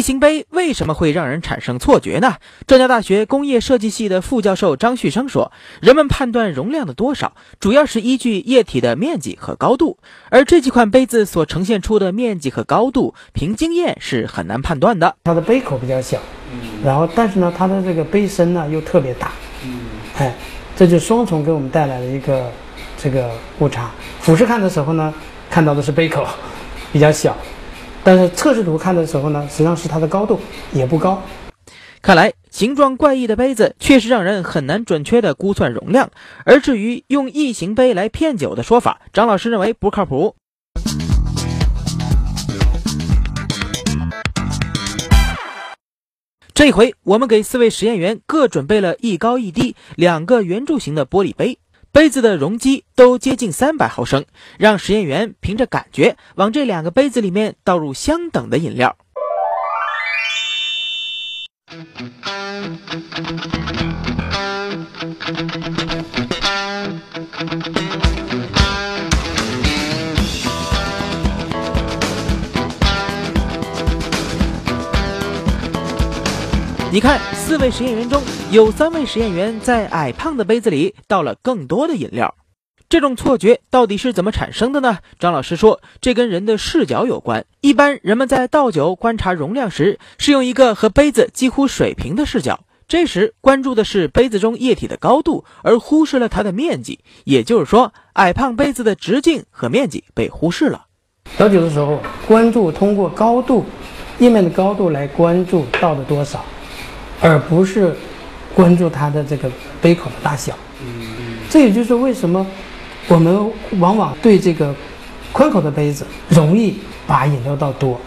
异形杯为什么会让人产生错觉呢？浙江大学工业设计系的副教授张旭生说，人们判断容量的多少，主要是依据液体的面积和高度，而这几款杯子所呈现出的面积和高度，凭经验是很难判断的。它的杯口比较小，然后但是呢，它的这个杯身呢又特别大，哎，这就双重给我们带来了一个这个误差。俯视看的时候呢，看到的是杯口 比较小。但是测试图看的时候呢，实际上是它的高度也不高。看来形状怪异的杯子确实让人很难准确的估算容量。而至于用异形杯来骗酒的说法，张老师认为不靠谱。这回我们给四位实验员各准备了一高一低两个圆柱形的玻璃杯。杯子的容积都接近三百毫升，让实验员凭着感觉往这两个杯子里面倒入相等的饮料。你看，四位实验员中有三位实验员在矮胖的杯子里倒了更多的饮料，这种错觉到底是怎么产生的呢？张老师说，这跟人的视角有关。一般人们在倒酒观察容量时，是用一个和杯子几乎水平的视角，这时关注的是杯子中液体的高度，而忽视了它的面积。也就是说，矮胖杯子的直径和面积被忽视了。倒酒的时候，关注通过高度，液面的高度来关注倒的多少。而不是关注它的这个杯口的大小，这也就是为什么我们往往对这个宽口的杯子容易把饮料倒多。